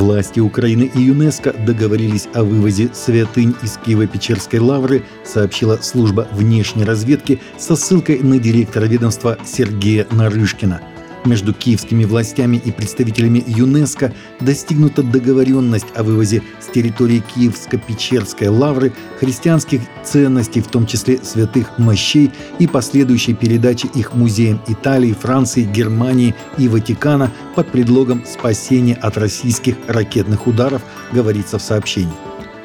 Власти Украины и ЮНЕСКО договорились о вывозе святынь из Киево-Печерской лавры, сообщила служба внешней разведки со ссылкой на директора ведомства Сергея Нарышкина – между киевскими властями и представителями ЮНЕСКО достигнута договоренность о вывозе с территории Киевско-Печерской лавры христианских ценностей, в том числе святых мощей, и последующей передаче их музеям Италии, Франции, Германии и Ватикана под предлогом спасения от российских ракетных ударов, говорится в сообщении.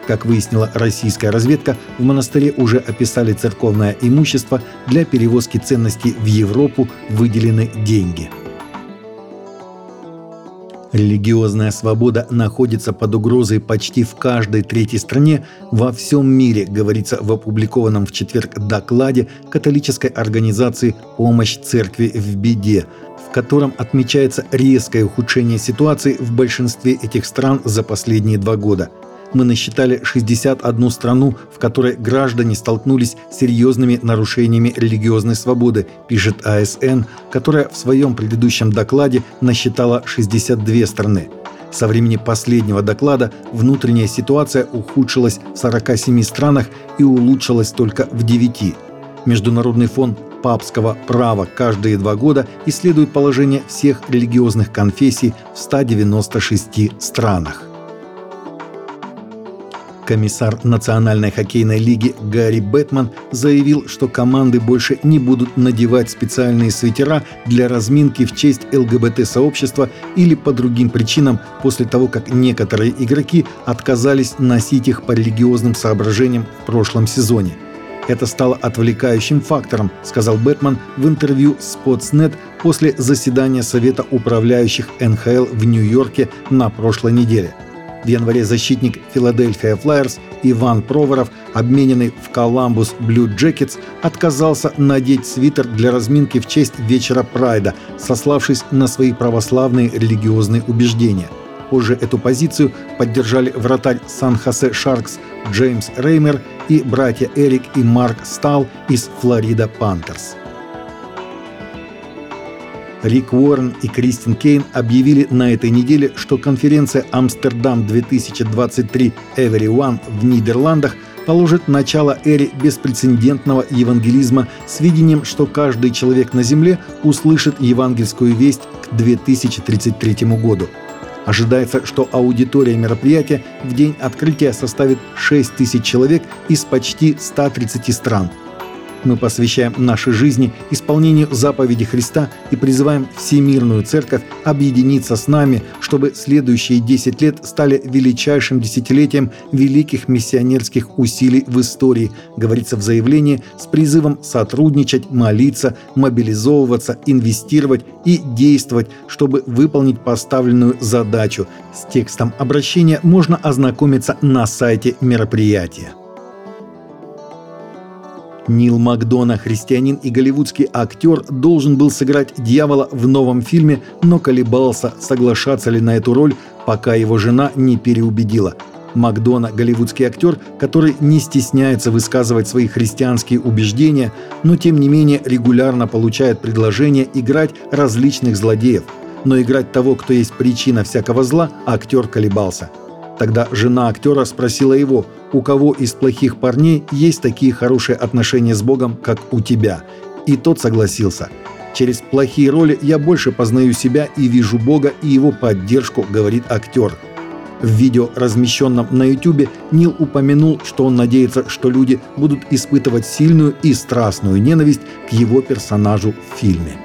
Как выяснила российская разведка, в монастыре уже описали церковное имущество для перевозки ценностей в Европу выделены деньги – Религиозная свобода находится под угрозой почти в каждой третьей стране во всем мире, говорится в опубликованном в четверг докладе католической организации «Помощь церкви в беде», в котором отмечается резкое ухудшение ситуации в большинстве этих стран за последние два года – мы насчитали 61 страну, в которой граждане столкнулись с серьезными нарушениями религиозной свободы, пишет АСН, которая в своем предыдущем докладе насчитала 62 страны. Со времени последнего доклада внутренняя ситуация ухудшилась в 47 странах и улучшилась только в 9. Международный фонд папского права каждые два года исследует положение всех религиозных конфессий в 196 странах. Комиссар Национальной хоккейной лиги Гарри Бэтман заявил, что команды больше не будут надевать специальные свитера для разминки в честь ЛГБТ-сообщества или по другим причинам после того, как некоторые игроки отказались носить их по религиозным соображениям в прошлом сезоне. Это стало отвлекающим фактором, сказал Бэтмен в интервью Sportsnet после заседания Совета управляющих НХЛ в Нью-Йорке на прошлой неделе – в январе защитник Филадельфия Флайерс Иван Проворов, обмененный в Коламбус Блю Джекетс, отказался надеть свитер для разминки в честь вечера Прайда, сославшись на свои православные религиозные убеждения. Позже эту позицию поддержали вратарь Сан-Хосе Шаркс Джеймс Реймер и братья Эрик и Марк Стал из Флорида Пантерс. Рик Уоррен и Кристин Кейн объявили на этой неделе, что конференция «Амстердам-2023 Everyone» в Нидерландах положит начало эре беспрецедентного евангелизма с видением, что каждый человек на Земле услышит евангельскую весть к 2033 году. Ожидается, что аудитория мероприятия в день открытия составит 6 тысяч человек из почти 130 стран – мы посвящаем нашей жизни исполнению заповеди Христа и призываем Всемирную Церковь объединиться с нами, чтобы следующие 10 лет стали величайшим десятилетием великих миссионерских усилий в истории, говорится в заявлении с призывом сотрудничать, молиться, мобилизовываться, инвестировать и действовать, чтобы выполнить поставленную задачу. С текстом обращения можно ознакомиться на сайте мероприятия. Нил Макдона, христианин и голливудский актер, должен был сыграть дьявола в новом фильме, но колебался, соглашаться ли на эту роль, пока его жена не переубедила. Макдона – голливудский актер, который не стесняется высказывать свои христианские убеждения, но тем не менее регулярно получает предложение играть различных злодеев. Но играть того, кто есть причина всякого зла, актер колебался – Тогда жена актера спросила его, у кого из плохих парней есть такие хорошие отношения с Богом, как у тебя. И тот согласился. Через плохие роли я больше познаю себя и вижу Бога и его поддержку, говорит актер. В видео, размещенном на YouTube, Нил упомянул, что он надеется, что люди будут испытывать сильную и страстную ненависть к его персонажу в фильме.